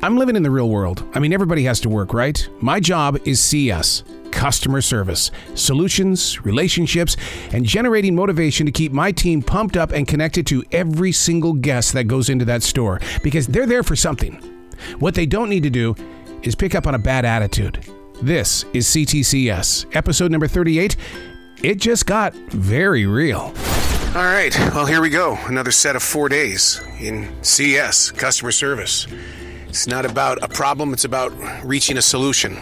I'm living in the real world. I mean, everybody has to work, right? My job is CS customer service, solutions, relationships, and generating motivation to keep my team pumped up and connected to every single guest that goes into that store because they're there for something. What they don't need to do is pick up on a bad attitude. This is CTCS, episode number 38. It just got very real. All right, well, here we go. Another set of four days in CS, customer service. It's not about a problem, it's about reaching a solution.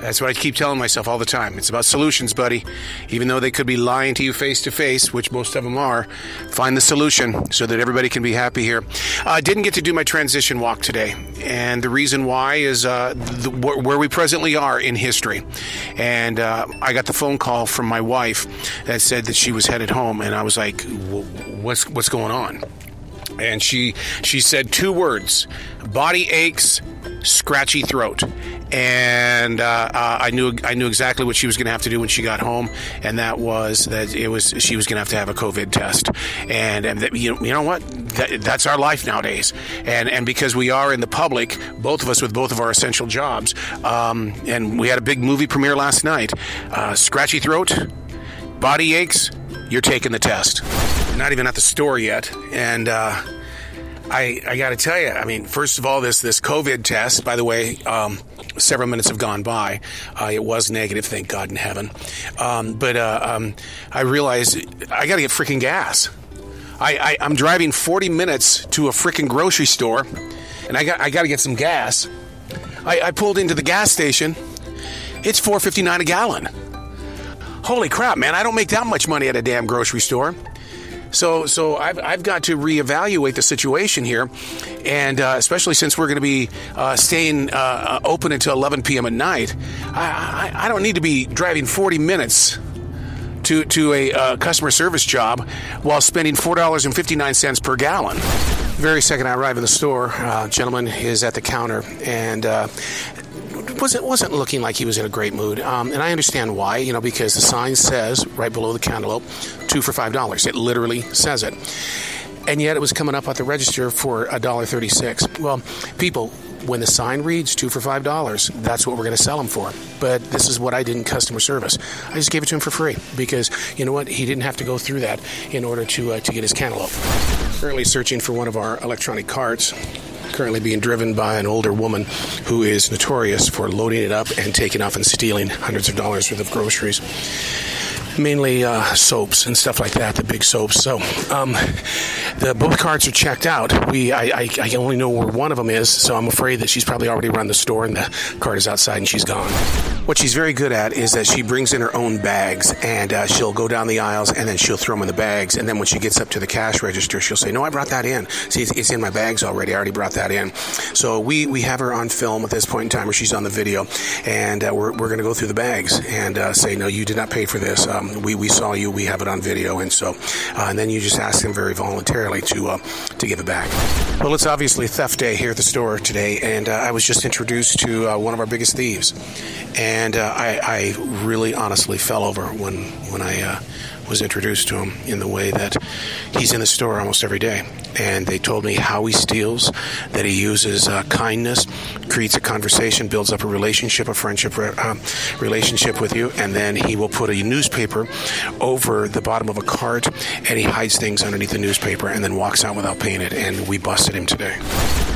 That's what I keep telling myself all the time. It's about solutions, buddy. Even though they could be lying to you face to face, which most of them are, find the solution so that everybody can be happy here. I uh, didn't get to do my transition walk today, and the reason why is uh, the, where we presently are in history. And uh, I got the phone call from my wife that said that she was headed home, and I was like, "What's what's going on?" And she she said two words: body aches, scratchy throat. And uh, uh, I knew I knew exactly what she was going to have to do when she got home, and that was that it was she was going to have to have a COVID test. And, and that, you know, you know what? That, that's our life nowadays. And and because we are in the public, both of us with both of our essential jobs, um, and we had a big movie premiere last night. Uh, scratchy throat, body aches. You're taking the test. Not even at the store yet, and uh, I, I got to tell you, I mean, first of all, this this COVID test. By the way, um, several minutes have gone by. Uh, it was negative, thank God in heaven. Um, but uh, um, I realized I got to get freaking gas. I, I am driving 40 minutes to a freaking grocery store, and I got I got to get some gas. I, I pulled into the gas station. It's 4.59 a gallon. Holy crap, man! I don't make that much money at a damn grocery store. So, so I've, I've got to reevaluate the situation here, and uh, especially since we're going to be uh, staying uh, uh, open until 11 p.m. at night, I, I, I, don't need to be driving 40 minutes to to a uh, customer service job while spending four dollars and 59 cents per gallon. Very second I arrive in the store, uh, gentleman is at the counter, and wasn't wasn't looking like he was in a great mood, um, and I understand why. You know, because the sign says right below the cantaloupe, two for five dollars. It literally says it, and yet it was coming up at the register for a dollar thirty-six. Well, people, when the sign reads two for five dollars, that's what we're going to sell them for. But this is what I did in customer service. I just gave it to him for free because you know what? He didn't have to go through that in order to uh, to get his cantaloupe. Currently searching for one of our electronic carts currently being driven by an older woman who is notorious for loading it up and taking off and stealing hundreds of dollars worth of groceries. Mainly uh, soaps and stuff like that, the big soaps. So, um, the both cards are checked out. We, I, I, I only know where one of them is, so I'm afraid that she's probably already run the store and the card is outside and she's gone. What she's very good at is that she brings in her own bags and uh, she'll go down the aisles and then she'll throw them in the bags. And then when she gets up to the cash register, she'll say, No, I brought that in. See, it's, it's in my bags already. I already brought that in. So we, we have her on film at this point in time where she's on the video and uh, we're, we're going to go through the bags and uh, say, No, you did not pay for this. Um, we, we saw you. We have it on video. And so, uh, and then you just ask them very voluntarily to, uh, to give it back. Well, it's obviously theft day here at the store today. And uh, I was just introduced to one of our biggest thieves. And I, I really honestly fell over when when I was introduced to him in the way that he's in the store almost every day. And they told me how he steals, that he uses uh, kindness, creates a conversation, builds up a relationship, a friendship uh, relationship with you, and then he will put a newspaper over the bottom of a cart and he hides things underneath the newspaper and then walks out without paying it. And we busted him today.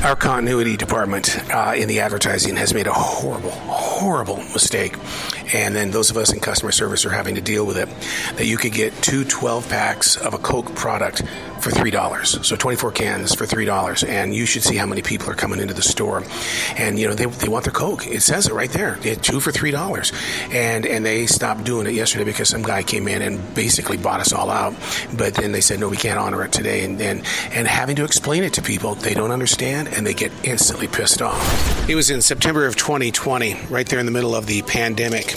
Our continuity department uh, in the advertising has made a horrible, horrible mistake. And then those of us in customer service are having to deal with it. That you could get two 12 packs of a Coke product for $3. So 24 cans for $3. And you should see how many people are coming into the store. And, you know, they, they want their Coke. It says it right there. They two for $3. And, and they stopped doing it yesterday because some guy came in and basically bought us all out. But then they said, no, we can't honor it today. And, and, and having to explain it to people, they don't understand and they get instantly pissed off. It was in September of 2020, right there in the middle of the pandemic,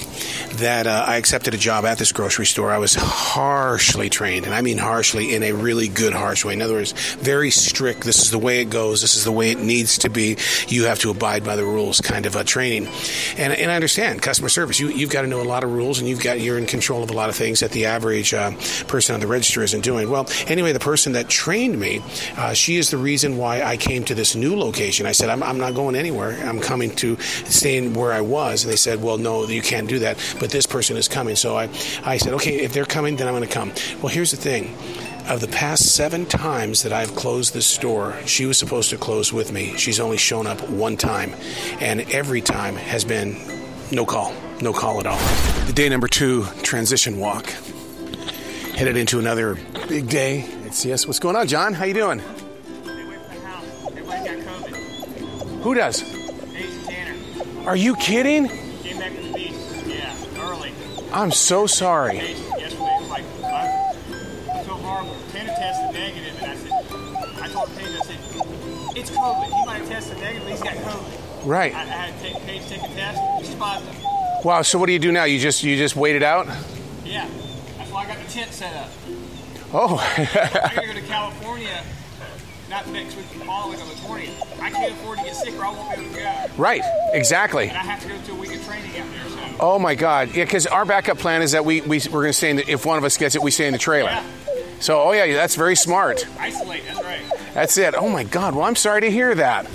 that uh, I accepted a job at this grocery store. I was harshly trained, and I mean harshly in a really good harsh way. In other words, very strict. This is the way it goes. This is the way it needs to be. You have to abide by the rules kind of a training. And, and I understand customer service. You, you've got to know a lot of rules and you've got, you're in control of a lot of things that the average uh, person on the register isn't doing. Well, anyway, the person that trained me, uh, she is the reason why I came to this new location. I said, I'm, I'm not going anywhere. I'm coming to staying where I was. And they said, well, no, you can't do that. But this person is coming. So I, I said, okay, if they're coming, then I'm going to come. Well, here's the thing of the past seven times that I've closed this store, she was supposed to close with me. She's only shown up one time, and every time has been no call, no call at all. The day number two transition walk. Headed into another big day at CS. What's going on, John? How you doing? Who does? Mason Tanner. Are you kidding? Came back to the beach, yeah, early. I'm so sorry. COVID. He might have tested negative, but he's got COVID. Right. I, I had to take Paige take a test. She's positive. Wow. So what do you do now? You just you just wait it out? Yeah, that's why I got the tent set up. Oh. I gotta go to California, not next week, following on the 20th. I can't afford to get sick, or I won't be able to go. right. Exactly. And I have to go to a week of training out there, so. Oh my God. Yeah, because our backup plan is that we, we we're going to stay in the, if one of us gets it, we stay in the trailer. Yeah. So oh yeah, that's very smart. Isolate, that's right. That's it. Oh my God. Well, I'm sorry to hear that.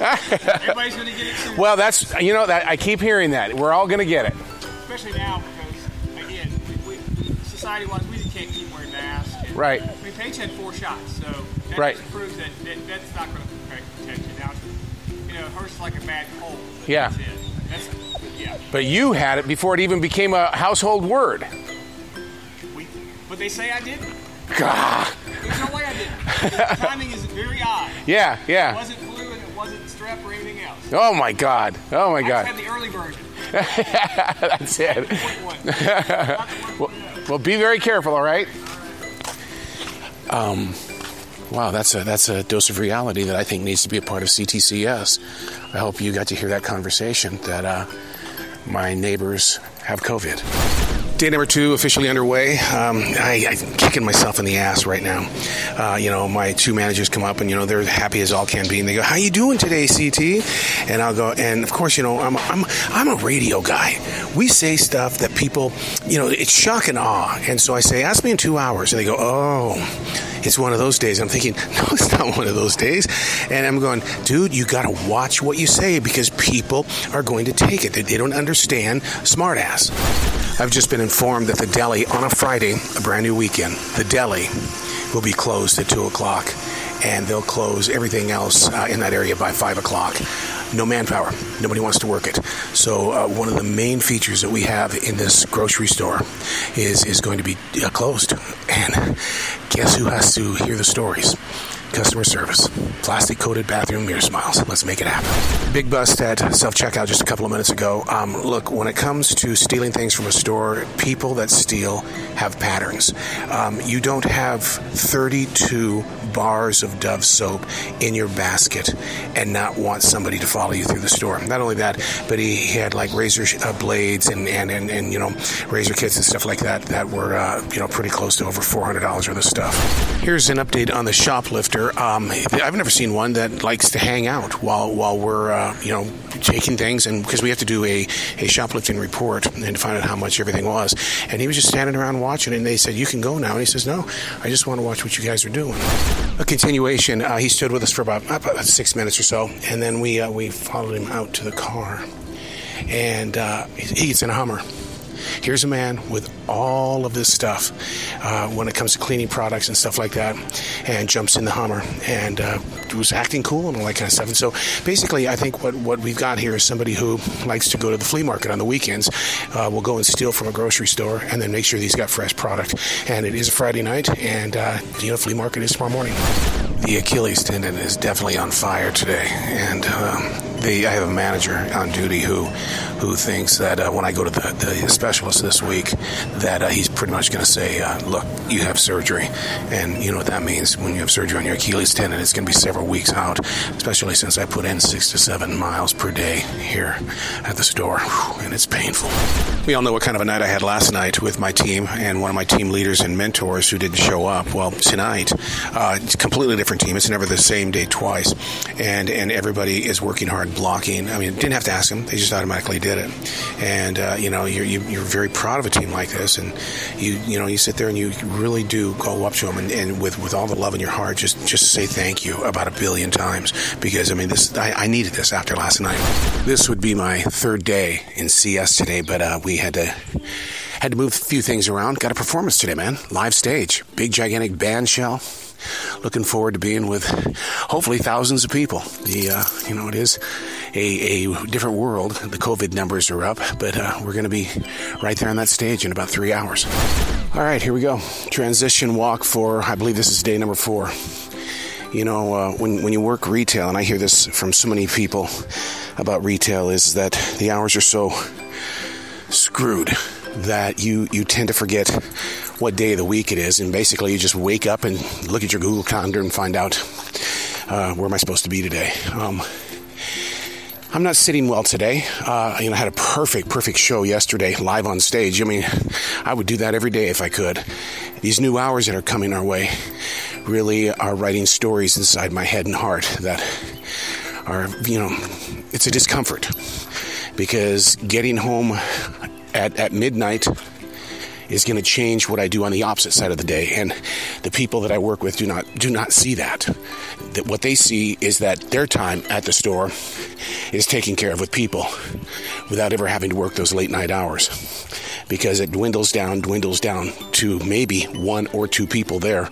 Everybody's gonna get it soon. Well, that's you know that I keep hearing that. We're all going to get it. especially now because again, we, we, society-wise, we can't keep wearing masks. And, Right. I mean, Paige had four shots, so that Right. just proves that, that that's not going to protect, you. Now, you know, like a bad cold. Yeah. That's it. That's yeah. But you had it before it even became a household word. We, but they say I didn't. God. There's no way I didn't. Timing is very odd. Yeah, yeah. It wasn't flu and it wasn't strep or anything else. Oh my God. Oh my I just God. had the early version. That's it. Point one. Not the one Well, well, be very careful, all right? Um, wow, that's a that's a dose of reality that I think needs to be a part of CTCS. I hope you got to hear that conversation that uh, my neighbors have COVID. Day number two officially underway. Um, I, I'm kicking myself in the ass right now. Uh, you know, my two managers come up and you know they're happy as all can be, and they go, "How you doing today, CT?" And I'll go, and of course, you know, I'm I'm I'm a radio guy. We say stuff that people, you know, it's shock and awe. And so I say, "Ask me in two hours," and they go, "Oh." It's one of those days. I'm thinking, no, it's not one of those days. And I'm going, dude, you got to watch what you say because people are going to take it. They, they don't understand smartass. I've just been informed that the deli on a Friday, a brand new weekend, the deli will be closed at 2 o'clock. And they'll close everything else uh, in that area by 5 o'clock. No manpower. Nobody wants to work it. So, uh, one of the main features that we have in this grocery store is, is going to be uh, closed. And guess who has to hear the stories? Customer service. Plastic coated bathroom mirror smiles. Let's make it happen. Big bust at self checkout just a couple of minutes ago. Um, look, when it comes to stealing things from a store, people that steal have patterns. Um, you don't have 32 bars of Dove soap in your basket and not want somebody to follow you through the store. Not only that, but he, he had like razor uh, blades and, and, and, and, you know, razor kits and stuff like that that were, uh, you know, pretty close to over $400 worth of stuff. Here's an update on the shoplifter. Um, I've never seen one that likes to hang out while, while we're, uh, you know, taking things and because we have to do a, a shoplifting report and find out how much everything was. And he was just standing around watching and they said, you can go now. And he says, no, I just want to watch what you guys are doing a continuation. Uh, he stood with us for about, about six minutes or so, and then we uh, we followed him out to the car, and uh, he gets in a Hummer. Here's a man with all of this stuff uh, when it comes to cleaning products and stuff like that, and jumps in the Hummer and uh, was acting cool and all that kind of stuff. And so basically, I think what, what we've got here is somebody who likes to go to the flea market on the weekends, uh, will go and steal from a grocery store and then make sure he's got fresh product. And it is a Friday night, and uh, you know, flea market is tomorrow morning. The Achilles tendon is definitely on fire today, and um, the, I have a manager on duty who who thinks that uh, when I go to the, the specialist this week, that uh, he's pretty much going to say, uh, "Look, you have surgery," and you know what that means. When you have surgery on your Achilles tendon, it's going to be several weeks out. Especially since I put in six to seven miles per day here at the store, and it's painful. We all know what kind of a night I had last night with my team and one of my team leaders and mentors who didn't show up. Well, tonight, uh, it's a completely different team. It's never the same day twice, and and everybody is working hard blocking. I mean, didn't have to ask them; they just automatically did it. And uh, you know, you're you, are you are very proud of a team like this, and you you know, you sit there and you really do go up to them and, and with with all the love in your heart, just just say thank you about a billion times because I mean, this I, I needed this after last night. This would be my third day in CS today, but uh, we had to had to move a few things around. Got a performance today, man. Live stage, big gigantic band shell looking forward to being with hopefully thousands of people. The uh, you know it is a, a different world. The COVID numbers are up, but uh, we're going to be right there on that stage in about three hours. All right, here we go. Transition walk for I believe this is day number four. You know, uh, when when you work retail, and I hear this from so many people about retail, is that the hours are so screwed that you you tend to forget what day of the week it is, and basically you just wake up and look at your Google Calendar and find out uh, where am I supposed to be today. Um, I'm not sitting well today. Uh, you know, I had a perfect, perfect show yesterday, live on stage. I mean, I would do that every day if I could. These new hours that are coming our way really are writing stories inside my head and heart that are, you know, it's a discomfort because getting home at, at midnight is going to change what I do on the opposite side of the day. And the people that I work with do not do not see that. That what they see is that their time at the store is taken care of with people without ever having to work those late night hours. Because it dwindles down, dwindles down to maybe one or two people there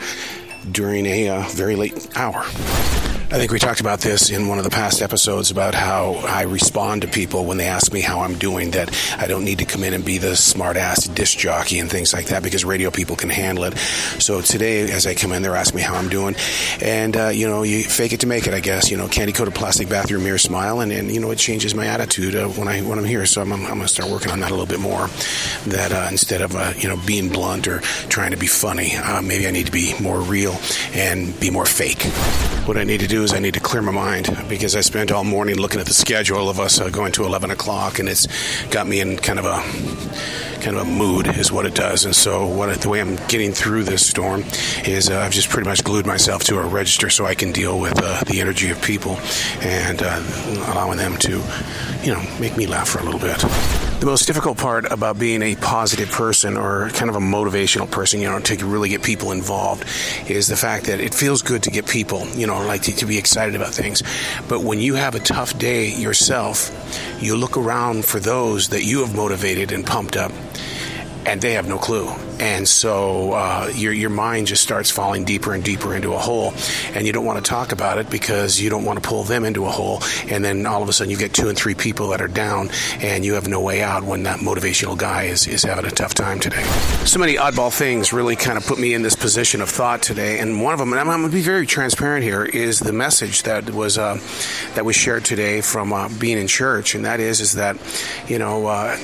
during a uh, very late hour. I think we talked about this in one of the past episodes about how I respond to people when they ask me how I'm doing, that I don't need to come in and be the smart ass disc jockey and things like that because radio people can handle it. So today, as I come in, they're asking me how I'm doing. And, uh, you know, you fake it to make it, I guess. You know, candy coated plastic bathroom mirror smile. And, and, you know, it changes my attitude uh, when, I, when I'm here. So I'm, I'm going to start working on that a little bit more. That uh, instead of, uh, you know, being blunt or trying to be funny, uh, maybe I need to be more real and be more fake. What I need to do I need to clear my mind because I spent all morning looking at the schedule of us uh, going to 11 o'clock, and it's got me in kind of a kind of a mood, is what it does. And so, what the way I'm getting through this storm is uh, I've just pretty much glued myself to a register so I can deal with uh, the energy of people and uh, allowing them to, you know, make me laugh for a little bit. The most difficult part about being a positive person or kind of a motivational person, you know, to really get people involved is the fact that it feels good to get people, you know, like to, to be excited about things. But when you have a tough day yourself, you look around for those that you have motivated and pumped up and they have no clue. And so uh, your your mind just starts falling deeper and deeper into a hole, and you don't want to talk about it because you don't want to pull them into a hole. And then all of a sudden you get two and three people that are down, and you have no way out when that motivational guy is, is having a tough time today. So many oddball things really kind of put me in this position of thought today, and one of them, and I'm, I'm going to be very transparent here, is the message that was uh, that was shared today from uh, being in church, and that is is that you know uh,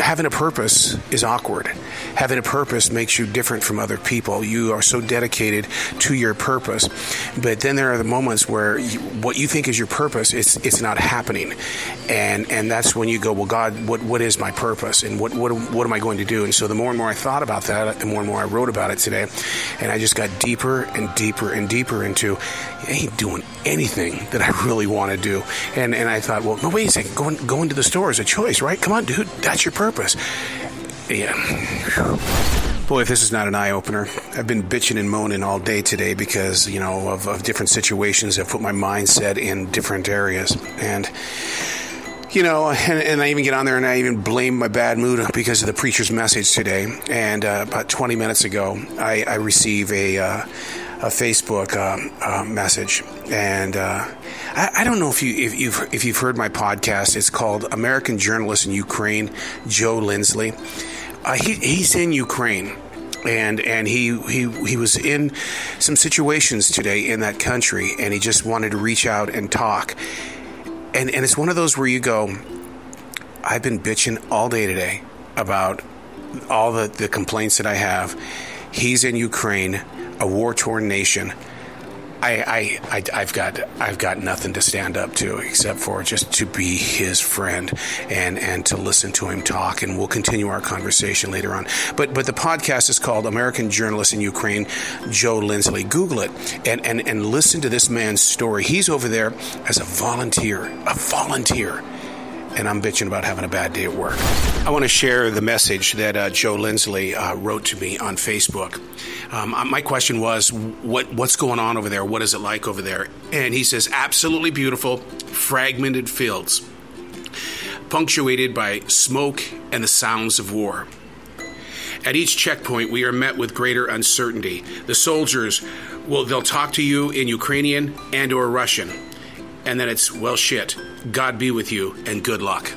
having a purpose is awkward. Having a purpose makes you different from other people. You are so dedicated to your purpose, but then there are the moments where you, what you think is your purpose, it's it's not happening, and and that's when you go, well, God, what what is my purpose, and what what what am I going to do? And so the more and more I thought about that, the more and more I wrote about it today, and I just got deeper and deeper and deeper into, I ain't doing anything that I really want to do, and and I thought, well, no, wait a second, going going to the store is a choice, right? Come on, dude, that's your purpose. Yeah. Boy, if this is not an eye opener, I've been bitching and moaning all day today because, you know, of, of different situations that put my mindset in different areas. And, you know, and, and, I even get on there and I even blame my bad mood because of the preacher's message today. And uh, about 20 minutes ago, I, I receive a. Uh, a Facebook um, uh, message, and uh, I, I, don't know if you if you've if you've heard my podcast. It's called American Journalist in Ukraine, Joe Lindsley. Uh, he, he's in Ukraine and and he he he was in some situations today in that country and he just wanted to reach out and talk and and it's one of those where you go I've been bitching all day today about all the the complaints that I have he's in Ukraine a war torn nation I, I, I, have got I've got nothing to stand up to except for just to be his friend and and to listen to him talk. And we'll continue our conversation later on. But but the podcast is called American Journalist in Ukraine, Joe Lindsley. Google it and and and listen to this man's story. He's over there as a volunteer, a volunteer and I'm bitching about having a bad day at work. I want to share the message that uh, Joe Lindsley uh, wrote to me on Facebook. Um, uh, my question was, what, what's going on over there? What is it like over there? And he says, absolutely beautiful, fragmented fields, punctuated by smoke and the sounds of war. At each checkpoint, we are met with greater uncertainty. The soldiers, well, they'll talk to you in Ukrainian and or Russian and then it's, well, shit. God be with you and good luck.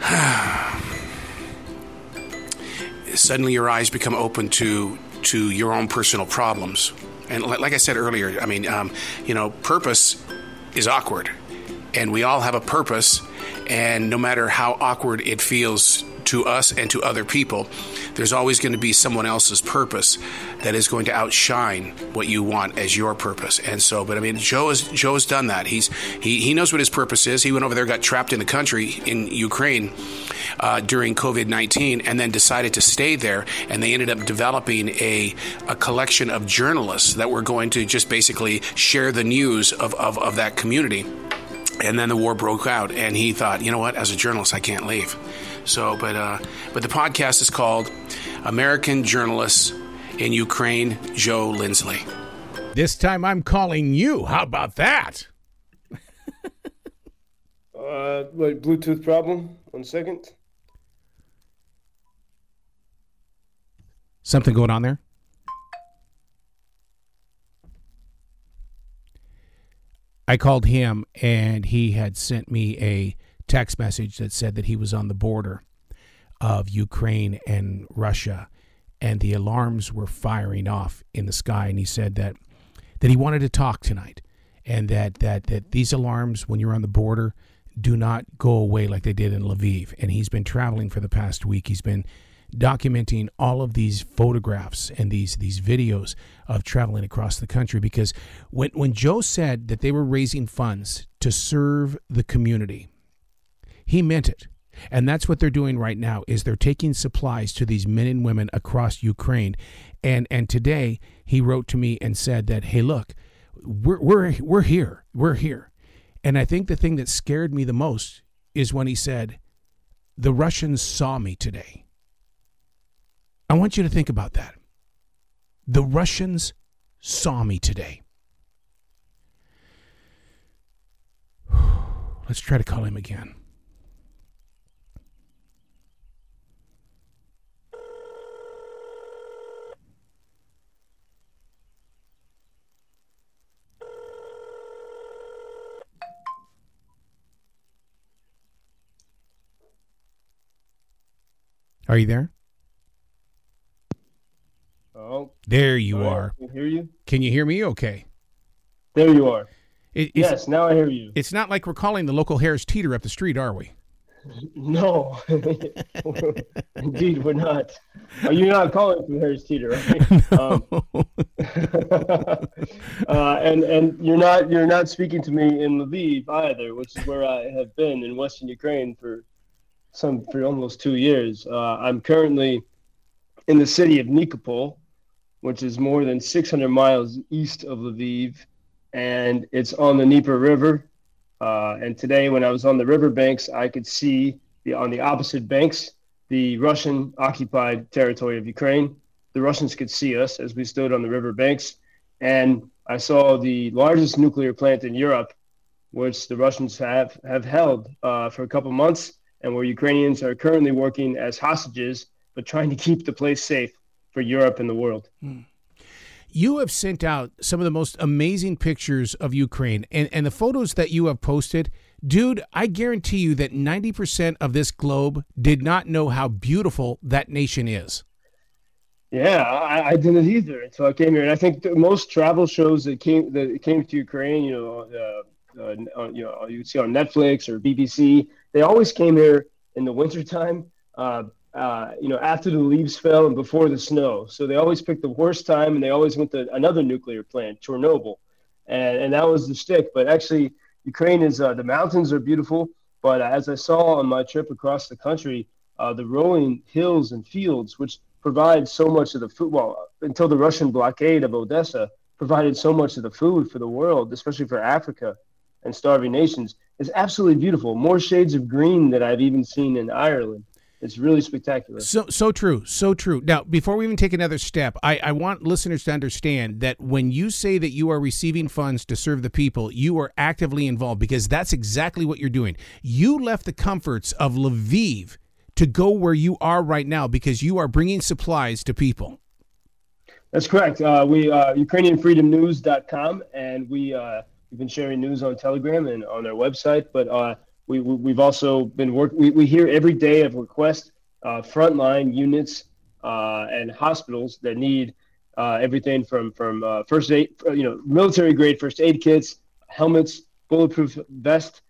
Suddenly your eyes become open to to your own personal problems. And like I said earlier, I mean, um, you know, purpose is awkward. And we all have a purpose. And no matter how awkward it feels to us and to other people, there's always going to be someone else's purpose that is going to outshine what you want as your purpose. And so, but I mean, Joe has Joe has done that. He's he he knows what his purpose is. He went over there, got trapped in the country in Ukraine uh, during COVID nineteen, and then decided to stay there. And they ended up developing a a collection of journalists that were going to just basically share the news of, of, of that community. And then the war broke out, and he thought, you know what? As a journalist, I can't leave. So, but uh, but the podcast is called American Journalists in Ukraine, Joe Lindsley. This time I'm calling you. How about that? uh, what Bluetooth problem? One second. Something going on there? I called him and he had sent me a text message that said that he was on the border of Ukraine and Russia and the alarms were firing off in the sky and he said that that he wanted to talk tonight and that that that these alarms when you're on the border do not go away like they did in Lviv. And he's been traveling for the past week. He's been documenting all of these photographs and these these videos of traveling across the country because when when Joe said that they were raising funds to serve the community he meant it. And that's what they're doing right now is they're taking supplies to these men and women across Ukraine. And and today he wrote to me and said that, "Hey, look, we're we're we're here. We're here." And I think the thing that scared me the most is when he said, "The Russians saw me today." I want you to think about that. The Russians saw me today. Let's try to call him again. Are you there? Oh, There you oh, yeah, are. Hear you. Can you hear me? Okay. There you are. It, Yes, now I hear you. It's not like we're calling the local Harris Teeter up the street, are we? No, indeed, we're not. Are you not calling from Harris Teeter, right? Um, uh, and and you're not you're not speaking to me in Lviv either, which is where I have been in Western Ukraine for some for almost two years. Uh, I'm currently in the city of Nikopol, which is more than 600 miles east of Lviv, and it's on the Dnieper River. Uh, and today, when I was on the riverbanks, I could see the on the opposite banks the Russian occupied territory of Ukraine. The Russians could see us as we stood on the riverbanks, and I saw the largest nuclear plant in Europe, which the Russians have have held uh, for a couple months, and where Ukrainians are currently working as hostages, but trying to keep the place safe for Europe and the world. You have sent out some of the most amazing pictures of Ukraine and, and the photos that you have posted. Dude, I guarantee you that 90% of this globe did not know how beautiful that nation is. Yeah, I, I didn't either until I came here, and I think the most travel shows that came that came to Ukraine, you know, uh, uh, uh, you know, you see on Netflix or BBC, they always came here in the wintertime, uh, uh, you know, after the leaves fell and before the snow. So they always picked the worst time, and they always went to another nuclear plant, Chernobyl, and and that was the stick. But actually, Ukraine is uh, the mountains are beautiful, but as I saw on my trip across the country, uh, the rolling hills and fields, which provide so much of the food. Well, until the Russian blockade of Odessa provided so much of the food for the world, especially for Africa and starving nations, is absolutely beautiful. More shades of green that I've even seen in Ireland. It's really spectacular. So so true, so true. Now, before we even take another step, I, I want listeners to understand that when you say that you are receiving funds to serve the people, you are actively involved because that's exactly what you're doing. You left the comforts of Lviv to go where you are right now because you are bringing supplies to people. That's correct. Uh, we uh, UkrainianFreedomNews.com, and we uh, we've been sharing news on Telegram and on our website. But uh, we, we have also been working. We, we hear every day of requests, uh, frontline units uh, and hospitals that need uh, everything from from uh, first aid, you know, military grade first aid kits, helmets, bulletproof vest,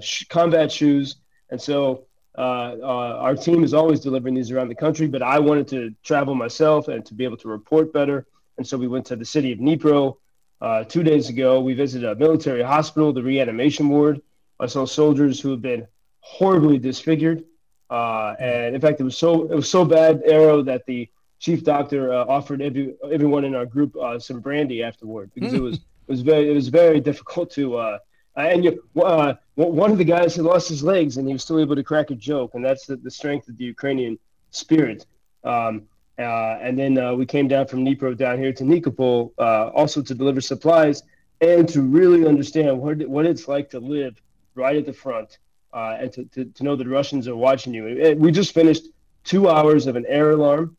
sh- combat shoes, and so. Uh, uh, our team is always delivering these around the country, but I wanted to travel myself and to be able to report better. And so we went to the city of Dnipro uh, two days ago. We visited a military hospital, the reanimation ward. I saw soldiers who have been horribly disfigured, uh, and in fact, it was so it was so bad, Arrow, that the chief doctor uh, offered every everyone in our group uh, some brandy afterward because it was it was very it was very difficult to. Uh, and you, uh, one of the guys had lost his legs, and he was still able to crack a joke, and that's the, the strength of the Ukrainian spirit. Um, uh, and then uh, we came down from Dnipro down here to Nikopol, uh, also to deliver supplies and to really understand what what it's like to live right at the front, uh, and to, to, to know that Russians are watching you. And we just finished two hours of an air alarm.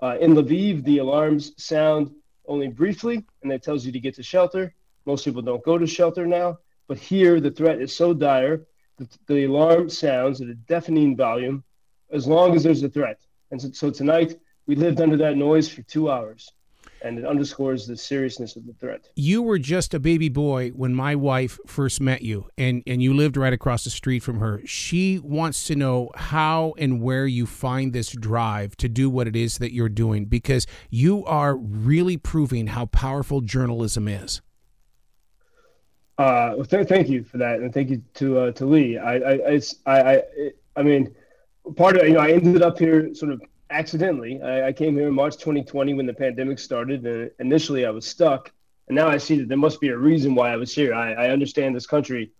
Uh, in Lviv, the alarms sound only briefly, and that tells you to get to shelter. Most people don't go to shelter now, but here the threat is so dire that the alarm sounds at a deafening volume as long as there's a threat. And so, so tonight we lived under that noise for two hours, and it underscores the seriousness of the threat. You were just a baby boy when my wife first met you, and, and you lived right across the street from her. She wants to know how and where you find this drive to do what it is that you're doing because you are really proving how powerful journalism is. Uh, th- thank you for that, and thank you to uh, to Lee. I I it's, I I, I mean, part of you know I ended up here sort of accidentally. I, I came here in March 2020 when the pandemic started, and initially I was stuck, and now I see that there must be a reason why I was here. I, I understand this country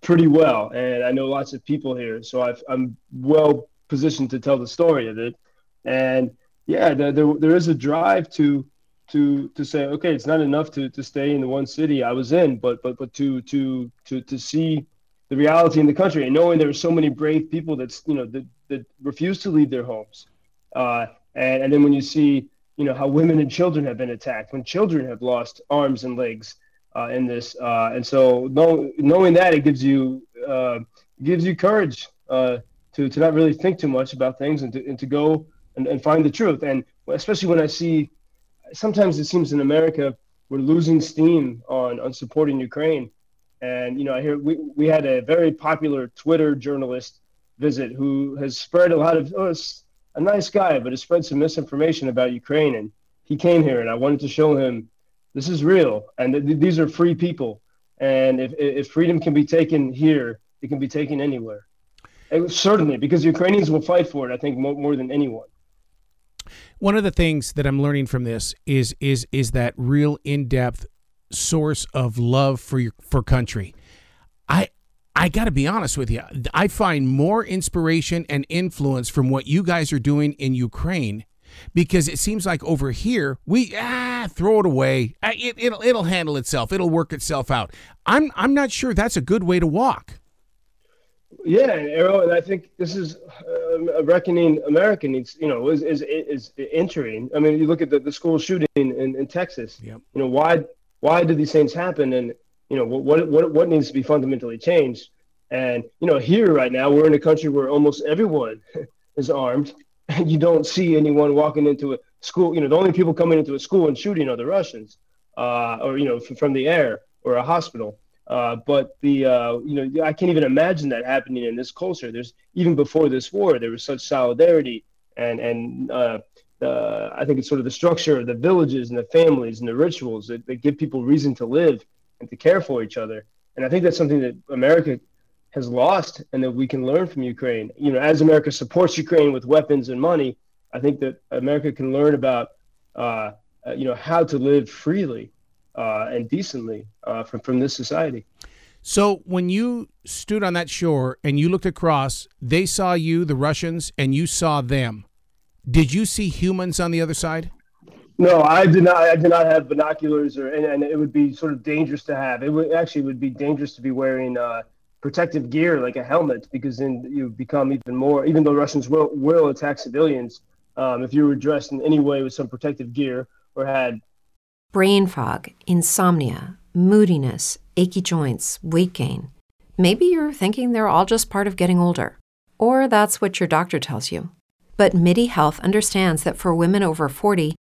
pretty well, and I know lots of people here, so i am well positioned to tell the story of it. And yeah, there, there, there is a drive to to to say, okay, it's not enough to, to stay in the one city I was in, but but but to to to to see the reality in the country and knowing there are so many brave people that's you know that, that refuse to leave their homes. Uh, and, and then when you see you know how women and children have been attacked, when children have lost arms and legs uh, in this, uh, and so know, knowing that it gives you uh, gives you courage uh, to to not really think too much about things and to and to go and, and find the truth. And especially when I see, sometimes it seems in America we're losing steam on on supporting Ukraine. And you know, I hear we we had a very popular Twitter journalist visit who has spread a lot of oh, a nice guy, but has spread some misinformation about Ukraine. And he came here, and I wanted to show him this is real, and th- these are free people. And if if freedom can be taken here, it can be taken anywhere. Certainly, because Ukrainians will fight for it. I think more, more than anyone. One of the things that I'm learning from this is is is that real in depth source of love for your for country. I I got to be honest with you. I find more inspiration and influence from what you guys are doing in Ukraine because it seems like over here we ah throw it away. Ah, it, it'll it'll handle itself. It'll work itself out. I'm I'm not sure that's a good way to walk. Yeah, Arrow, and I think this is uh, a reckoning America needs, you know, is, is, is entering. I mean, you look at the, the school shooting in, in Texas. Yep. You know, why why did these things happen? And you know, what what what needs to be fundamentally changed? And you know, here right now, we're in a country where almost everyone is armed, and you don't see anyone walking into a school. You know, the only people coming into a school and shooting are the Russians, uh, or you know, from the air or a hospital. Uh, but the uh, you know I can't even imagine that happening in this culture. There's even before this war, there was such solidarity and and uh, I think it's sort of the structure of the villages and the families and the rituals that, that give people reason to live and to care for each other. And I think that's something that America has lost and that we can learn from Ukraine. You know, as America supports Ukraine with weapons and money, I think that America can learn about uh, uh you know how to live freely uh, and decently uh, from from this society. So when you stood on that shore and you looked across, they saw you, the Russians, and you saw them. Did you see humans on the other side? No, I did not. I did not have binoculars, or and, and it would be sort of dangerous to have. It would actually would be dangerous to be wearing uh, protective gear like a helmet because then you become even more. Even though Russians will will attack civilians, um, if you were dressed in any way with some protective gear or had brain fog, insomnia, moodiness, achy joints, weight gain. Maybe you're thinking they're all just part of getting older, or that's what your doctor tells you. But MIDI Health understands that for women over 40,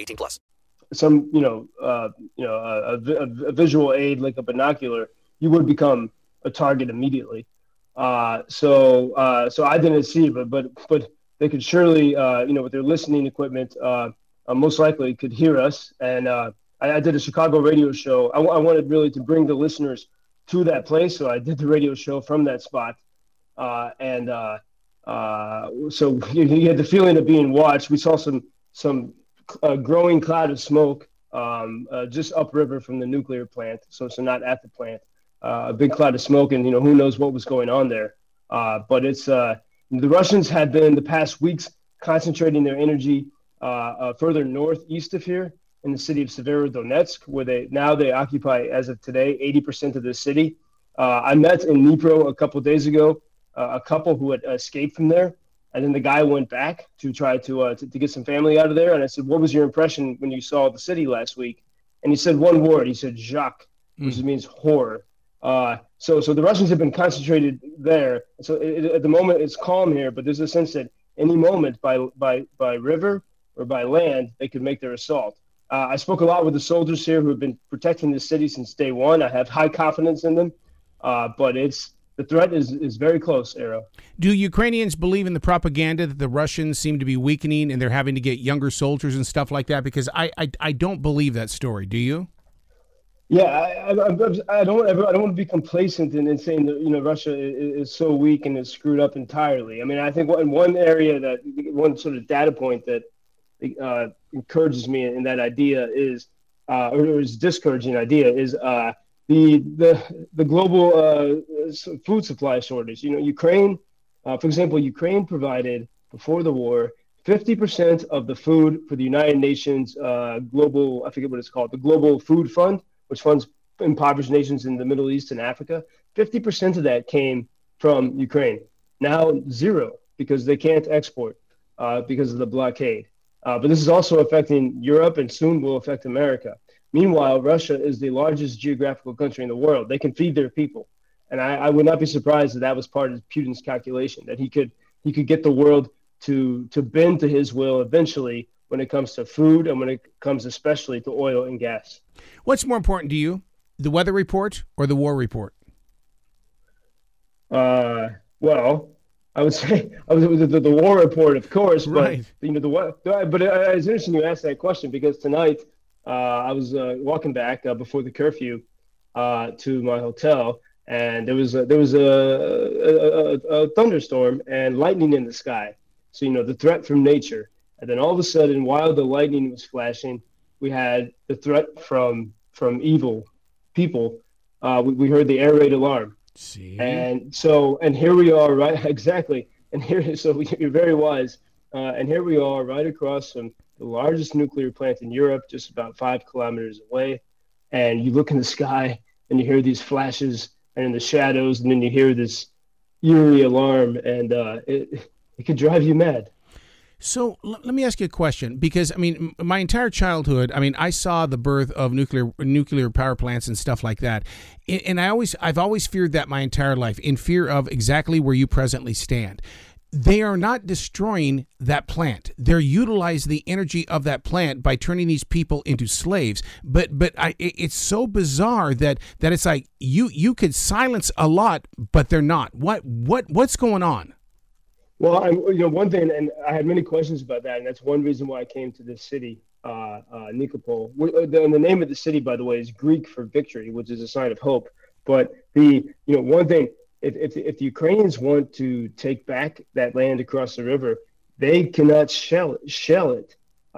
18 plus. Some, you know, uh, you know, a, a, a, visual aid like a binocular, you would become a target immediately. Uh, so, uh, so I didn't see, but but but they could surely, uh, you know, with their listening equipment, uh, uh, most likely could hear us and I, I, did a Chicago radio show. I, I, wanted really to bring the listeners to that place, so I did the radio show from that spot. And so you, you, had the feeling of being watched. We saw some some uh, growing cloud of smoke um, uh, just upriver from the nuclear plant. So so not at the plant. Uh, a big cloud of smoke, and you know who knows what was going on there. but it's the Russians had been the past weeks concentrating their energy further northeast of here in the city of Severodonetsk, where they now they occupy, as of today, 80% of the city. Uh, I met in Dnipro a couple days ago uh, a couple who had escaped from there, and then the guy went back to try to, uh, to, to get some family out of there. And I said, "What was your impression when you saw the city last week?" And he said one word. He said "Jacques," which mm. means horror. Uh, so so the Russians have been concentrated there. So it, at the moment it's calm here, but there's a sense that any moment by by by river or by land they could make their assault. Uh, I spoke a lot with the soldiers here who have been protecting the city since day one. I have high confidence in them, uh, but it's the threat is is very close, Arrow. Do Ukrainians believe in the propaganda that the Russians seem to be weakening and they're having to get younger soldiers and stuff like that? Because I I, I don't believe that story. Do you? Yeah, I, I, I don't ever, I don't want to be complacent in, in saying that you know Russia is, is, so weak and is screwed up entirely. I mean, I think in one area that one sort of data point that uh, encourages me in that idea is, uh, or is discouraging idea is uh, the the the global uh, food supply shortage. You know, Ukraine, uh, for example, Ukraine provided before the war 50% of the food for the United Nations uh, global, I forget what it's called, the Global Food Fund which funds impoverished nations in the Middle East and Africa, 50% of that came from Ukraine. Now, zero, because they can't export uh, because of the blockade. Uh, but this is also affecting Europe and soon will affect America. Meanwhile, Russia is the largest geographical country in the world. They can feed their people. And I, I would not be surprised that that was part of Putin's calculation, that he could, he could get the world to, to bend to his will eventually when it comes to food and when it comes especially to oil and gas. What's more important to you, the weather report or the war report? Uh, well, I would say I was the, the, war report, of course, but right. you know the But it's interesting you asked that question because tonight uh, I was uh, walking back uh, before the curfew uh, to my hotel, and there was a, there was a, a, a, thunderstorm and lightning in the sky. So you know the threat from nature, and then all of a sudden, while the lightning was flashing, we had the threat from from evil people, uh, we, we heard the air raid alarm. See? And so, and here we are, right? Exactly. And here, so you're very wise. Uh, and here we are, right across from the largest nuclear plant in Europe, just about five kilometers away. And you look in the sky and you hear these flashes and in the shadows, and then you hear this eerie alarm, and uh, it, it could drive you mad. So l- let me ask you a question because I mean my entire childhood I mean I saw the birth of nuclear nuclear power plants and stuff like that and I always I've always feared that my entire life in fear of exactly where you presently stand they are not destroying that plant. They're utilizing the energy of that plant by turning these people into slaves. But but I, it's so bizarre that that it's like you you could silence a lot, but they're not. What what what's going on? Well, I, you know, one thing, and I had many questions about that, and that's one reason why I came to this city, uh, uh, Nikopol. Uh, the, the name of the city, by the way, is Greek for victory, which is a sign of hope. But the, you know, one thing, if, if, if the Ukrainians want to take back that land across the river, they cannot shell it. Shell it.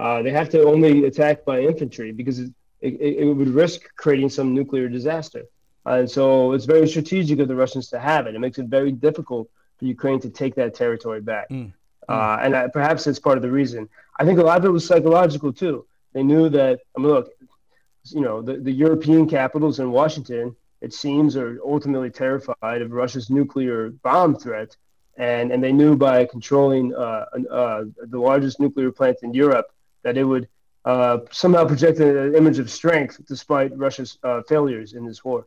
Uh, they have to only attack by infantry because it, it, it would risk creating some nuclear disaster. and so it's very strategic of the Russians to have it. It makes it very difficult for Ukraine to take that territory back. Mm. Uh, and I, perhaps that's part of the reason. I think a lot of it was psychological too. They knew that, I mean, look, you know, the, the European capitals in Washington, it seems, are ultimately terrified of Russia's nuclear bomb threat. And, and they knew by controlling uh, uh, the largest nuclear plant in Europe that it would uh, somehow project an image of strength despite Russia's uh, failures in this war.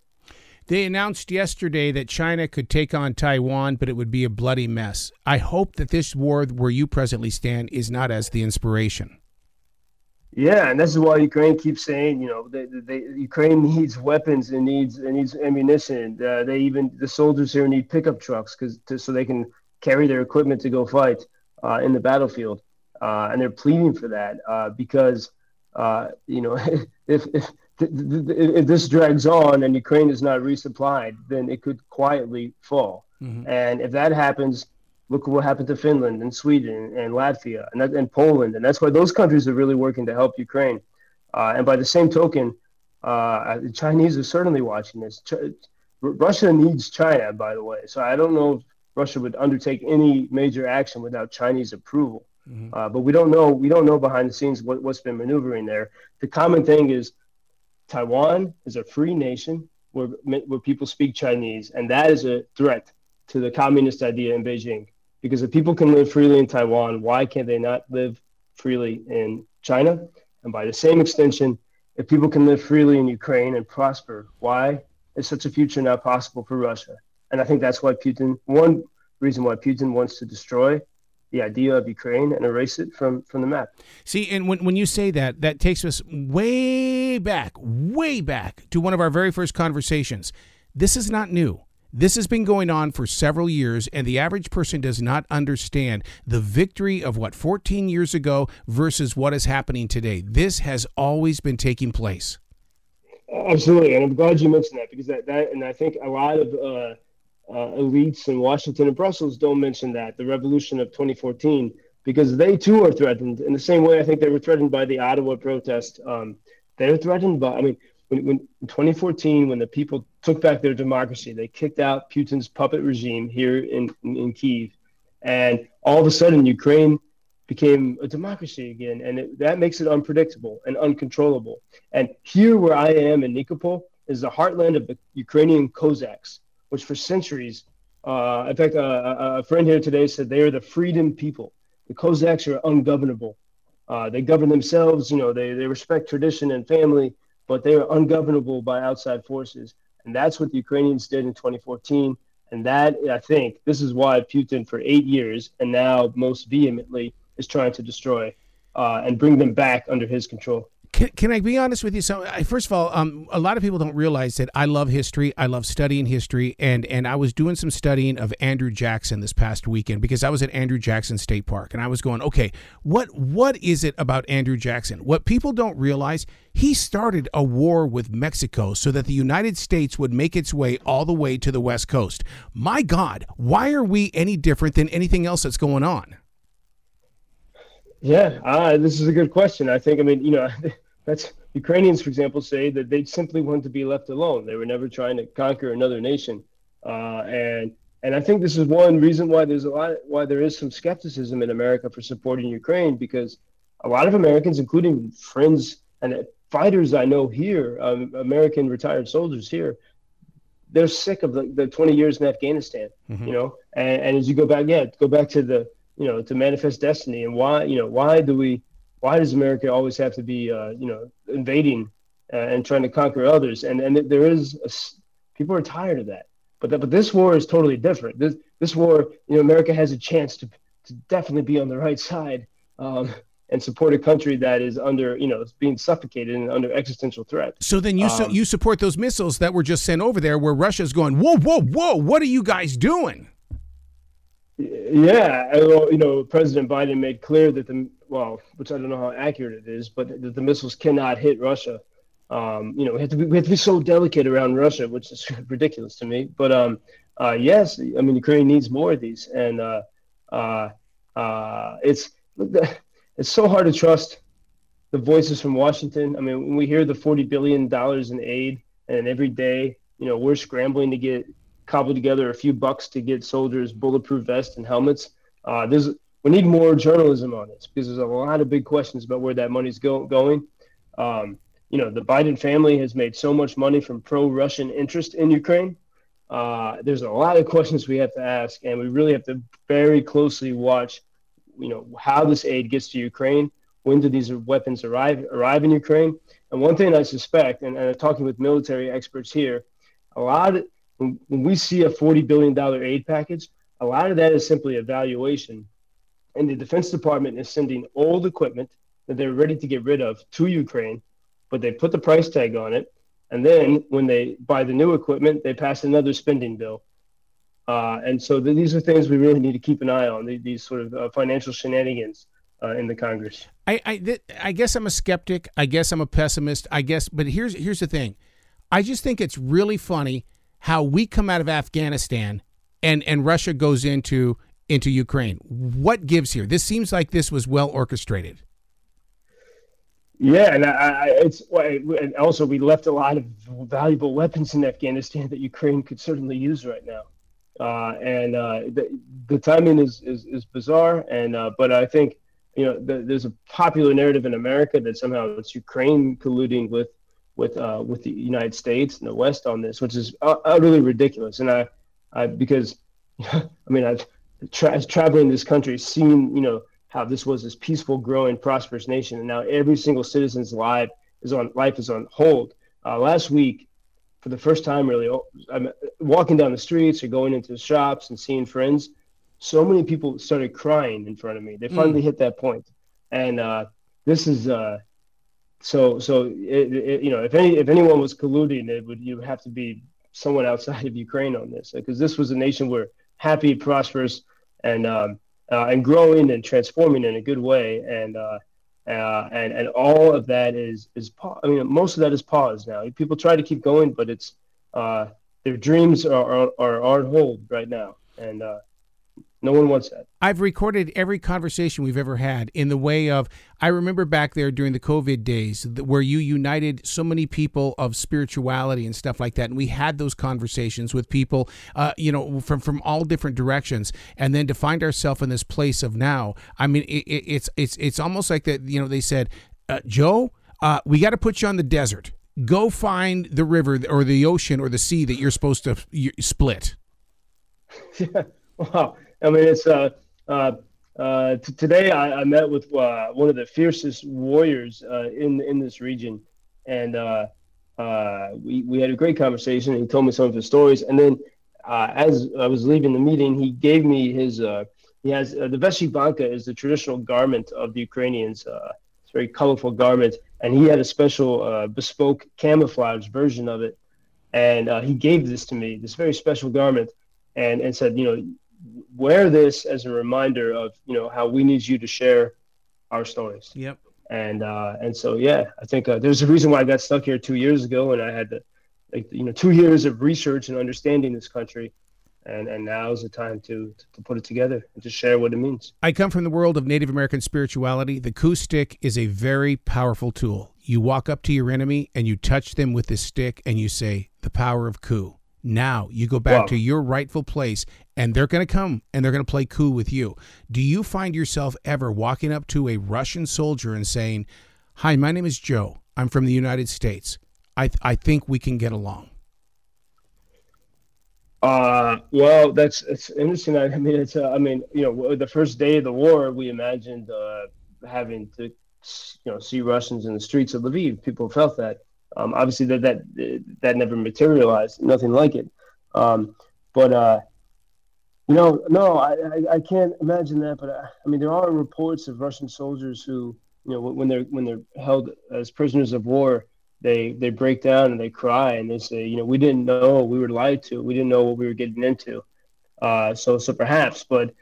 They announced yesterday that China could take on Taiwan, but it would be a bloody mess. I hope that this war where you presently stand is not as the inspiration. Yeah, and this is why Ukraine keeps saying, you know, they, they, Ukraine needs weapons and needs and needs ammunition. Uh, they even the soldiers here need pickup trucks because so they can carry their equipment to go fight uh, in the battlefield, uh, and they're pleading for that uh, because uh, you know if, if if this drags on and Ukraine is not resupplied, then it could quietly fall. Mm-hmm. And if that happens, look at what happened to Finland and Sweden and Latvia and, and Poland. And that's why those countries are really working to help Ukraine. Uh, and by the same token, uh, the Chinese are certainly watching this. Ch- Russia needs China, by the way. So I don't know if Russia would undertake any major action without Chinese approval. Mm-hmm. Uh, but we don't know. We don't know behind the scenes what, what's been maneuvering there. The common thing is Taiwan is a free nation where, where people speak Chinese, and that is a threat to the communist idea in Beijing. Because if people can live freely in Taiwan, why can't they not live freely in China? And by the same extension, if people can live freely in Ukraine and prosper, why is such a future not possible for Russia? And I think that's why Putin, one reason why Putin wants to destroy the idea of Ukraine and erase it from, from the map. See, and when, when you say that, that takes us way back, way back to one of our very first conversations. This is not new. This has been going on for several years, and the average person does not understand the victory of what 14 years ago versus what is happening today. This has always been taking place. Absolutely, and I'm glad you mentioned that because that, that and I think a lot of uh, uh, elites in Washington and Brussels don't mention that the revolution of 2014 because they too are threatened in the same way I think they were threatened by the Ottawa protest. Um, they're threatened by, I mean, when, when in 2014, when the people took back their democracy, they kicked out Putin's puppet regime here in, in, in Kiev. And all of a sudden, Ukraine became a democracy again. And it, that makes it unpredictable and uncontrollable. And here, where I am in Nikopol, is the heartland of the Ukrainian Cossacks, which for centuries, uh, in fact, uh, a friend here today said they are the freedom people. The Cossacks are ungovernable. Uh, they govern themselves, you know, they, they respect tradition and family, but they are ungovernable by outside forces. And that's what the Ukrainians did in 2014. And that, I think, this is why Putin, for eight years and now most vehemently, is trying to destroy uh, and bring them back under his control. Can, can I be honest with you? So, I, first of all, um, a lot of people don't realize that I love history. I love studying history, and and I was doing some studying of Andrew Jackson this past weekend because I was at Andrew Jackson State Park, and I was going, okay, what what is it about Andrew Jackson? What people don't realize, he started a war with Mexico so that the United States would make its way all the way to the West Coast. My God, why are we any different than anything else that's going on? Yeah, uh, this is a good question. I think, I mean, you know, that's Ukrainians, for example, say that they simply want to be left alone. They were never trying to conquer another nation, uh, and and I think this is one reason why there's a lot why there is some skepticism in America for supporting Ukraine because a lot of Americans, including friends and fighters I know here, um, American retired soldiers here, they're sick of the, the 20 years in Afghanistan, mm-hmm. you know, and, and as you go back, yeah, go back to the, you know, to manifest destiny and why, you know, why do we, why does America always have to be, uh, you know, invading uh, and trying to conquer others? And and there is a, people are tired of that. But that, but this war is totally different. This this war, you know, America has a chance to to definitely be on the right side um, and support a country that is under, you know, being suffocated and under existential threat. So then you um, su- you support those missiles that were just sent over there, where Russia's going, whoa, whoa, whoa, what are you guys doing? Yeah, well, you know, President Biden made clear that the well, which I don't know how accurate it is, but that the missiles cannot hit Russia. Um, you know, we have to be we have to be so delicate around Russia, which is ridiculous to me. But um, uh, yes, I mean Ukraine needs more of these, and uh, uh, uh it's it's so hard to trust the voices from Washington. I mean, when we hear the forty billion dollars in aid, and every day, you know, we're scrambling to get cobble together a few bucks to get soldiers bulletproof vests and helmets. Uh, there's we need more journalism on this because there's a lot of big questions about where that money's go, going. Um, you know, the Biden family has made so much money from pro-Russian interest in Ukraine. Uh, there's a lot of questions we have to ask, and we really have to very closely watch, you know, how this aid gets to Ukraine. When do these weapons arrive arrive in Ukraine? And one thing I suspect, and, and talking with military experts here, a lot of, when, when we see a $40 billion aid package, a lot of that is simply a valuation and the Defense Department is sending old equipment that they're ready to get rid of to Ukraine, but they put the price tag on it. And then when they buy the new equipment, they pass another spending bill. Uh, and so th- these are things we really need to keep an eye on, th- these sort of uh, financial shenanigans uh, in the Congress. I, I, th- I guess I'm a skeptic. I guess I'm a pessimist. I guess, but here's here's the thing. I just think it's really funny how we come out of Afghanistan and and Russia goes into into Ukraine. What gives here? This seems like this was well orchestrated. Yeah, and I, I, it's and also we left a lot of valuable weapons in Afghanistan that Ukraine could certainly use right now. Uh, and uh, the, the timing is, is, is bizarre, and uh, but I think you know the, there's a popular narrative in America that somehow it's Ukraine colluding with with uh, with the United States and the West on this, which is utterly ridiculous. And I, I because I mean I've tra- traveling this country, seeing you know how this was this peaceful, growing, prosperous nation, and now every single citizen's life is on life is on hold. Uh, last week, for the first time, really, oh, I'm walking down the streets or going into the shops and seeing friends. So many people started crying in front of me. They finally hit that point, and uh, this is uh, so so. It, it, you know, if any if anyone was colluding, it would you would have to be someone outside of Ukraine on this because this was a nation where happy, prosperous, and um, uh, and growing and transforming in a good way, and uh, uh, and and all of that is is pa- I mean most of that is paused now. People try to keep going, but it's uh, their dreams are, are are on hold right now, and uh, no one wants that. I've recorded every conversation we've ever had in the way of I remember back there during the COVID days where you united so many people of spirituality and stuff like that, and we had those conversations with people, uh, you know, from from all different directions, and then to find ourselves in this place of now, I mean, it, it, it's it's it's almost like that. You know, they said, uh, Joe, uh, we got to put you on the desert. Go find the river or the ocean or the sea that you're supposed to you, split. Yeah, wow. I mean, it's uh, uh, uh, t- today I, I met with uh, one of the fiercest warriors uh, in in this region, and uh, uh, we we had a great conversation. He told me some of his stories, and then as I was leaving the meeting, he gave me his. Uh, he has the vyshyvanka is the traditional garment of the Ukrainians. It's a very colorful garment, and he had a special bespoke camouflage version of it, and he gave this to me, this very special garment, and and said, you know, wear this as a reminder of you know how we need you to share our stories. Yep. And uh, and so yeah, I think uh, there's a reason why I got stuck here two years ago, and I had to, like you know, two years of research and understanding this country, and and now is the time to to put it together and to share what it means. I come from the world of Native American spirituality. The coup stick is a very powerful tool. You walk up to your enemy and you touch them with this stick and you say, The power of coup. Now you go back Wow. to your rightful place and they're going to come and they're going to play coup with you. Do you find yourself ever walking up to a Russian soldier and saying, Hi, my name is Joe. I'm from the United States. I, I think we can get along. Uh, well, that's it's interesting. I mean, it's uh, I mean, you know, the first day of the war, we imagined uh, having to, you know, see Russians in the streets of Lviv. People felt that. Um, obviously, that that that never materialized. Nothing like it. Um, but uh, you know, no, I, I, I can't imagine that. But uh, I mean, there are reports of Russian soldiers who, you know, when they're when they're held as prisoners of war, they they break down and they cry and they say, you know, we didn't know, we were lied to, we didn't know what we were getting into. Uh, so so perhaps, but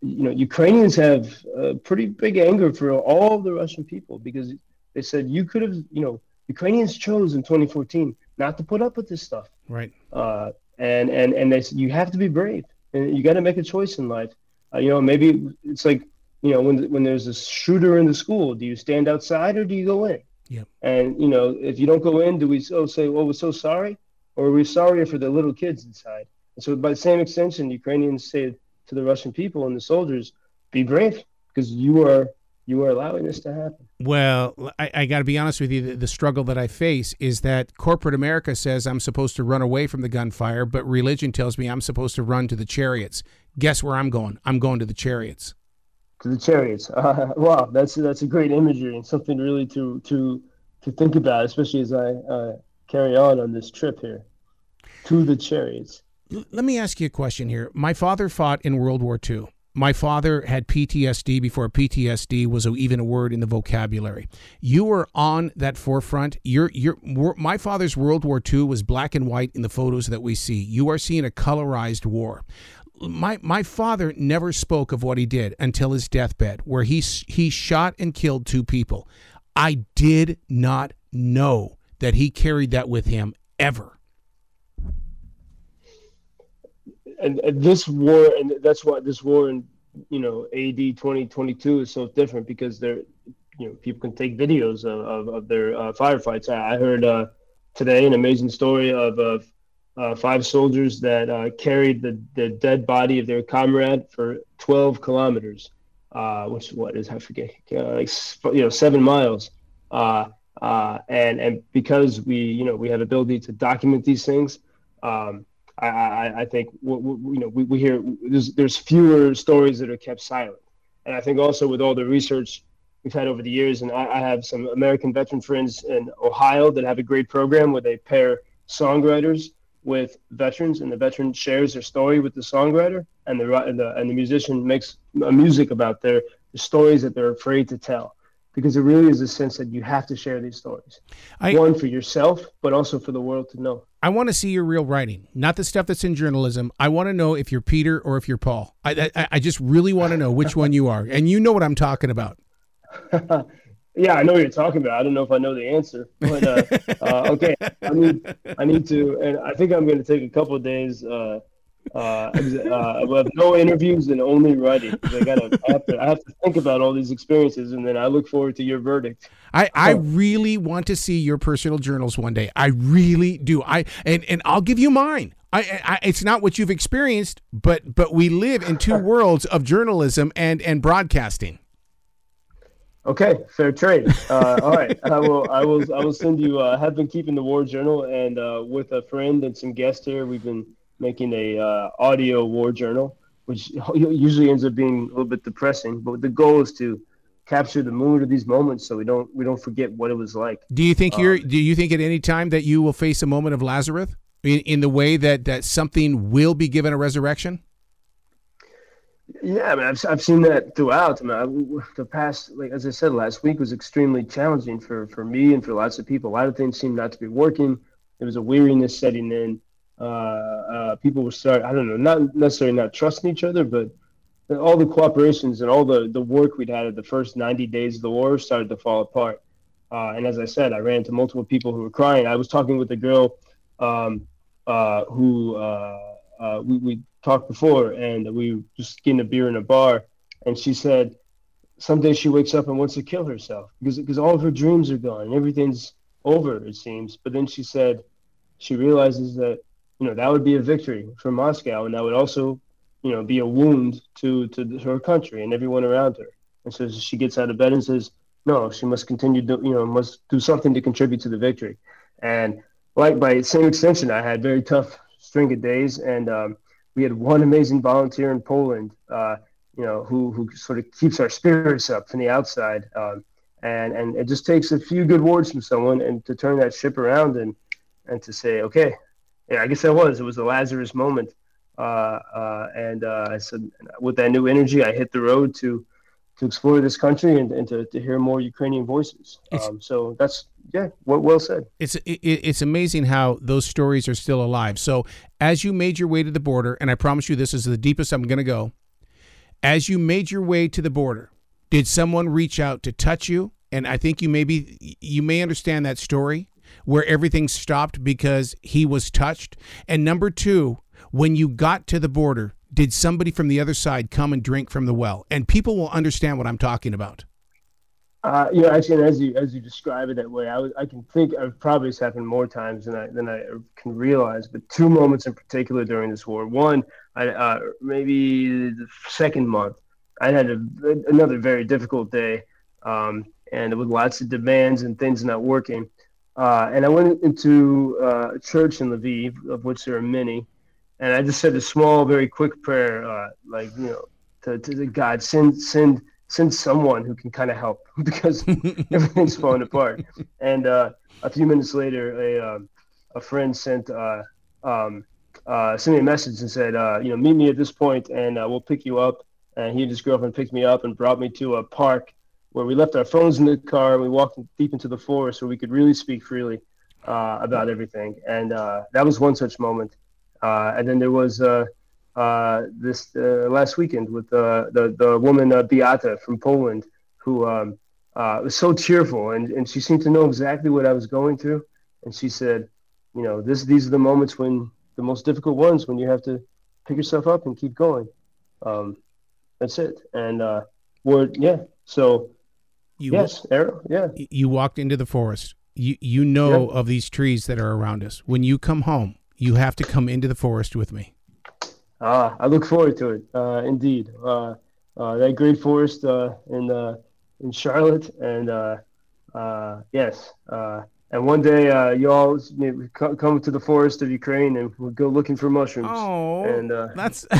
you know, Ukrainians have a pretty big anger for all the Russian people because they said you could have, you know, Ukrainians chose in 2014 not to put up with this stuff. Right. Uh, and and and they said you have to be brave and you got to make a choice in life. Uh, you know, maybe it's like you know when when there's a shooter in the school, do you stand outside or do you go in? Yep. And you know, if you don't go in, do we so say, "Oh, we're so sorry," or "We're we sorry for the little kids inside? And so, by the same extension, Ukrainians say to the Russian people and the soldiers, "Be brave, because you are you are allowing this to happen." Well, I, I got to be honest with you. The, the struggle that I face is that corporate America says I'm supposed to run away from the gunfire, but religion tells me I'm supposed to run to the chariots. Guess where I'm going? I'm going to the chariots. To the chariots. Uh, wow, that's that's a great imagery and something really to to to think about, especially as I uh, carry on on this trip here to the chariots. L- let me ask you a question here. My father fought in World War II. My father had PTSD before PTSD was even a word in the vocabulary. You were on that forefront. Your your my father's World War II was black and white in the photos that we see. You are seeing a colorized war. My my father never spoke of what he did until his deathbed, where he he shot and killed two people. I did not know that he carried that with him ever. And, and this war and that's why this war in you know AD 2022 is so different because they're you know people can take videos of, of, of their uh, firefights. I, I heard uh, today an amazing story of of uh, five soldiers that uh, carried the, the dead body of their comrade for 12 kilometers, uh, which what is I forget uh, like you know seven miles. Uh, uh, and and because we you know we have ability to document these things. Um, I, I, think w- w- you know we, we hear there's there's fewer stories that are kept silent, and I think also with all the research we've had over the years, and I, I have some American veteran friends in Ohio that have a great program where they pair songwriters with veterans, and the veteran shares their story with the songwriter, and the and the, and the musician makes music about their the stories that they're afraid to tell. Because it really is a sense that you have to share these stories. I- One for yourself, but also for the world to know. I want to see your real writing, not the stuff that's in journalism. I want to know if you're Peter or if you're Paul. I I, I just really want to know which one you are, and you know what I'm talking about. Yeah, I know what you're talking about. I don't know if I know the answer, but uh, uh, okay. I need I need to, and I think I'm going to take a couple of days uh, uh, uh, with no interviews and only writing. I gotta I have to I have to think about all these experiences, and then I look forward to your verdict. I, I really want to see your personal journals one day. I really do. I and, and I'll give you mine. I, I it's not what you've experienced, but but we live in two worlds of journalism and and broadcasting. Okay, fair trade. Uh, all right, I will I will I will send you. Uh, I have been keeping the war journal, and uh, with a friend and some guests here, we've been making a uh, audio war journal, which usually ends up being a little bit depressing. But the goal is to capture the mood of these moments, so we don't we don't forget what it was like. Do you think you're? Do you think at any time that you will face a moment of Lazarus in, in the way that that something will be given a resurrection? Yeah, I mean, I've, I've seen that throughout. I mean, I, the past, like as I said, last week was extremely challenging for, for me and for lots of people. A lot of things seemed not to be working. There was a weariness setting in. Uh, uh, people were start, I don't know, not necessarily not trusting each other, but all the cooperations and all the, the work we'd had at the first 90 days of the war started to fall apart. Uh, and as I said, I ran into multiple people who were crying. I was talking with a girl um, uh, who uh, we, we talked before, and we were just getting a beer in a bar, and she said someday she wakes up and wants to kill herself because because all of her dreams are gone, everything's over, it seems. But then she said she realizes that you know that would be a victory for Moscow, and that would also you know be a wound to to her country and everyone around her. And so she gets out of bed and says, no, she must continue to you know must do something to contribute to the victory. And like by same extension, I had very tough string of days, and um, we had one amazing volunteer in Poland, uh, you know, who who sort of keeps our spirits up from the outside. Um, and and it just takes a few good words from someone and to turn that ship around and and to say, okay, yeah, I guess that was it was a Lazarus moment. Uh, uh, and uh, I said, with that new energy, I hit the road to to explore this country and, and to, to hear more Ukrainian voices. Um, so that's yeah, well, well said. It's it, it's amazing how those stories are still alive. So as you made your way to the border, and I promise you this is the deepest I'm going to go. As you made your way to the border, did someone reach out to touch you? And I think you maybe you may understand that story where everything stopped because he was touched. And number two, when you got to the border, did somebody from the other side come and drink from the well? And people will understand what I'm talking about. Uh, you know, actually, as you as you describe it that way, I, was, I can think I've probably it's happened more times than I than I can realize. But two moments in particular during this war. One, I uh, maybe the second month, I had a, another very difficult day, um, and with lots of demands and things not working. Uh, and I went into uh, a church in Lviv, of which there are many, and I just said a small, very quick prayer, uh, like you know, to, to God, send send send someone who can kind of help because everything's falling apart. And uh, a few minutes later, a um, a friend sent uh, um, uh, sent me a message and said, uh, you know, meet me at this point and uh, we'll pick you up. And he and his girlfriend picked me up and brought me to a park where we left our phones in the car and we walked deep into the forest where we could really speak freely uh, about everything. And uh, that was one such moment. Uh, and then there was uh, uh, this uh, last weekend with the the woman Beata from Poland, who um, was so cheerful, and, and she seemed to know exactly what I was going through. And she said, you know, this these are the moments when the most difficult ones when you have to pick yourself up and keep going. Um, that's it. And uh, we're yeah. So You yes, Errol. Yeah. you walked into the forest. You you know of these trees that are around us. When you come home, you have to come into the forest with me. Ah, I look forward to it. Uh, indeed, uh, uh, that great forest uh, in uh, in Charlotte, and uh, uh, yes, uh, and one day uh, you all maybe co- come to the forest of Ukraine, and we'll go looking for mushrooms. Oh, and uh, that's.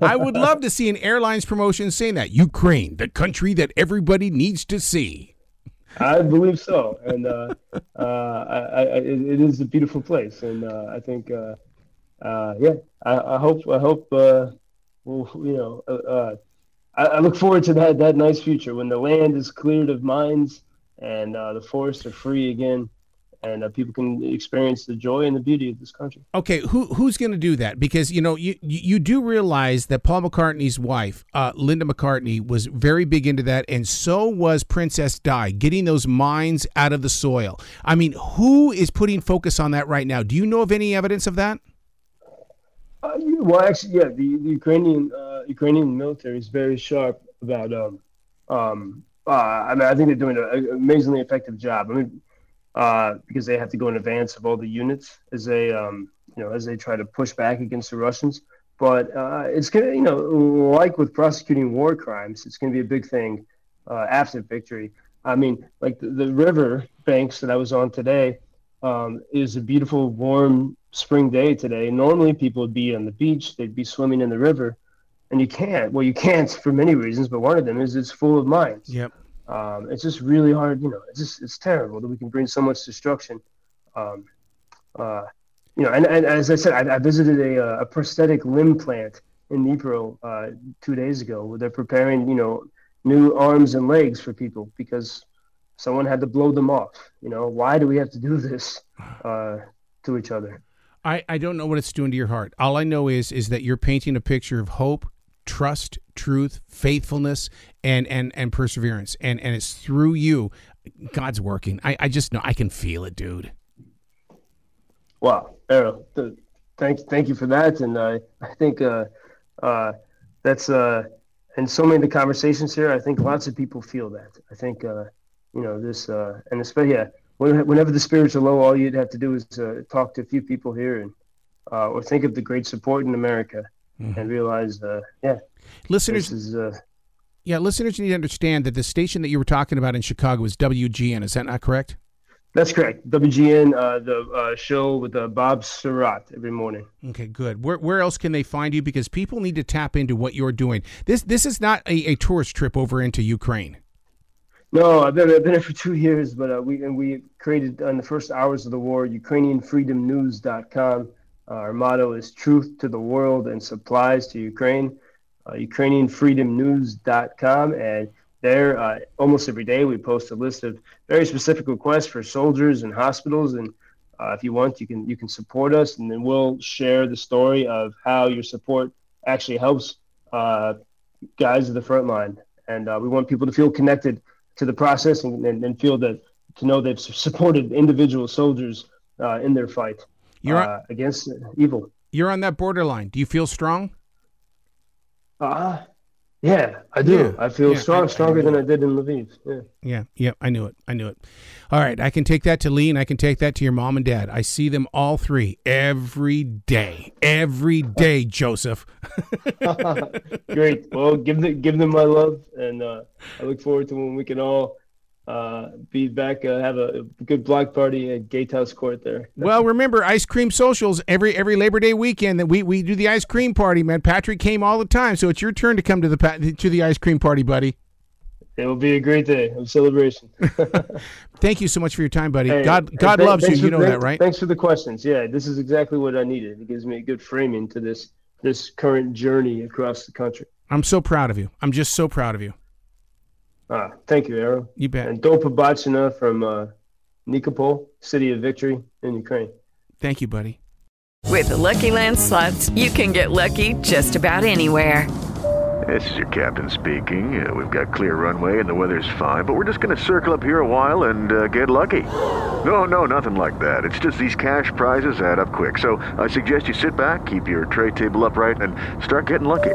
I would love to see an airlines promotion saying that Ukraine, the country that everybody needs to see. I believe so, and uh, uh, I, I, it, is a beautiful place, and uh, I think, uh, uh, yeah, I, I, hope, I hope, uh, well, you know, I, I, look forward to that that nice future when the land is cleared of mines and the forests are free again and uh, people can experience the joy and the beauty of this country. Okay, who who's going to do that? Because you know you you do realize that Paul McCartney's wife, uh, Linda McCartney, was very big into that, and so was Princess Di, getting those mines out of the soil. I mean, who is putting focus on that right now? Do you know of any evidence of that? Uh, well, actually, yeah, the, the Ukrainian uh, Ukrainian military is very sharp about. Um, um, uh, I mean, I think they're doing an amazingly effective job. I mean uh, because they have to go in advance of all the units as they um, you know as they try to push back against the Russians. But uh, it's gonna you know like with prosecuting war crimes, it's gonna be a big thing uh, after victory. I mean, like the, the, river banks that I was on today um, is a beautiful, warm spring day today. Normally, people would be on the beach, they'd be swimming in the river, and you can't. Well, you can't for many reasons, but one of them is it's full of mines. Yep. Um, it's just really hard, you know. It's just it's terrible that we can bring so much destruction. Um, uh, you know, and, and as I said, I, I visited a, a prosthetic limb plant in Dnipro uh, two days ago, where they're preparing, you know, new arms and legs for people because someone had to blow them off. You know, why do we have to do this uh, to each other? I, I don't know what it's doing to your heart. All I know is is that you're painting a picture of hope, trust, truth, faithfulness, and and and perseverance. And and it's through you, God's working. I, I just know I can feel it, dude. Wow, Errol, thank thank you for that. And I I think uh, uh, that's uh, and so many of the conversations here. I think lots of people feel that. I think uh, you know this, uh, and especially yeah, whenever the spirits are low, all you'd have to do is uh, talk to a few people here and uh, or think of the great support in America mm-hmm. and realize, uh, yeah, listeners. Is, uh, yeah, listeners need to understand that the station that you were talking about in Chicago is WGN. Is that not correct? That's correct. WGN, uh, the uh, show with uh, Bob Sirott every morning. Okay, good. Where, where else can they find you? Because people need to tap into what you're doing. This this is not a, a tourist trip over into Ukraine. No, I've been I've been here for two years, but uh, we and we created in the first hours of the war UkrainianFreedomNews.com. Uh, our motto is truth to the world and supplies to Ukraine. Uh, UkrainianFreedomNews.com. And there, uh, almost every day, we post a list of very specific requests for soldiers and hospitals. And uh, if you want, you can you can support us, and then we'll share the story of how your support actually helps uh, guys at the front line. And uh, we want people to feel connected to the process and, and, and feel that to know they've supported individual soldiers in their fight you're uh, against evil. You're on that borderline. Do you feel strong? Uh, yeah, I do. Yeah, I feel yeah, strong, I, stronger I than I did in Lviv. Yeah. Yeah, yeah, I knew it. I knew it. All right, I can take that to Lee and I can take that to your mom and dad. I see them all three every day. Every day, Joseph. Great. Well, give them give them my love and uh, I look forward to when we can all uh, be back, uh, have a, good block party at Gatehouse Court there. well, remember ice cream socials every every Labor Day weekend that we, we do the ice cream party, man. Patrick came all the time, so it's your turn to come to the to the ice cream party, buddy. It will be a great day of celebration. Thank you so much for your time, buddy. Hey, God God th- loves you. you know that, right? Thanks for the questions. Yeah, this is exactly what I needed. It gives me a good framing to this this current journey across the country. I'm so proud of you. I'm just so proud of you. Uh, thank you, Errol. You bet. And Dopabachina from uh, Nikopol, City of Victory in Ukraine. Thank you, buddy. With the Lucky Land slots, you can get lucky just about anywhere. This is your captain speaking. Uh, we've got clear runway and the weather's fine, but we're just going to circle up here a while and uh, get lucky. No, no, nothing like that. It's just these cash prizes add up quick. So I suggest you sit back, keep your tray table upright, and start getting lucky.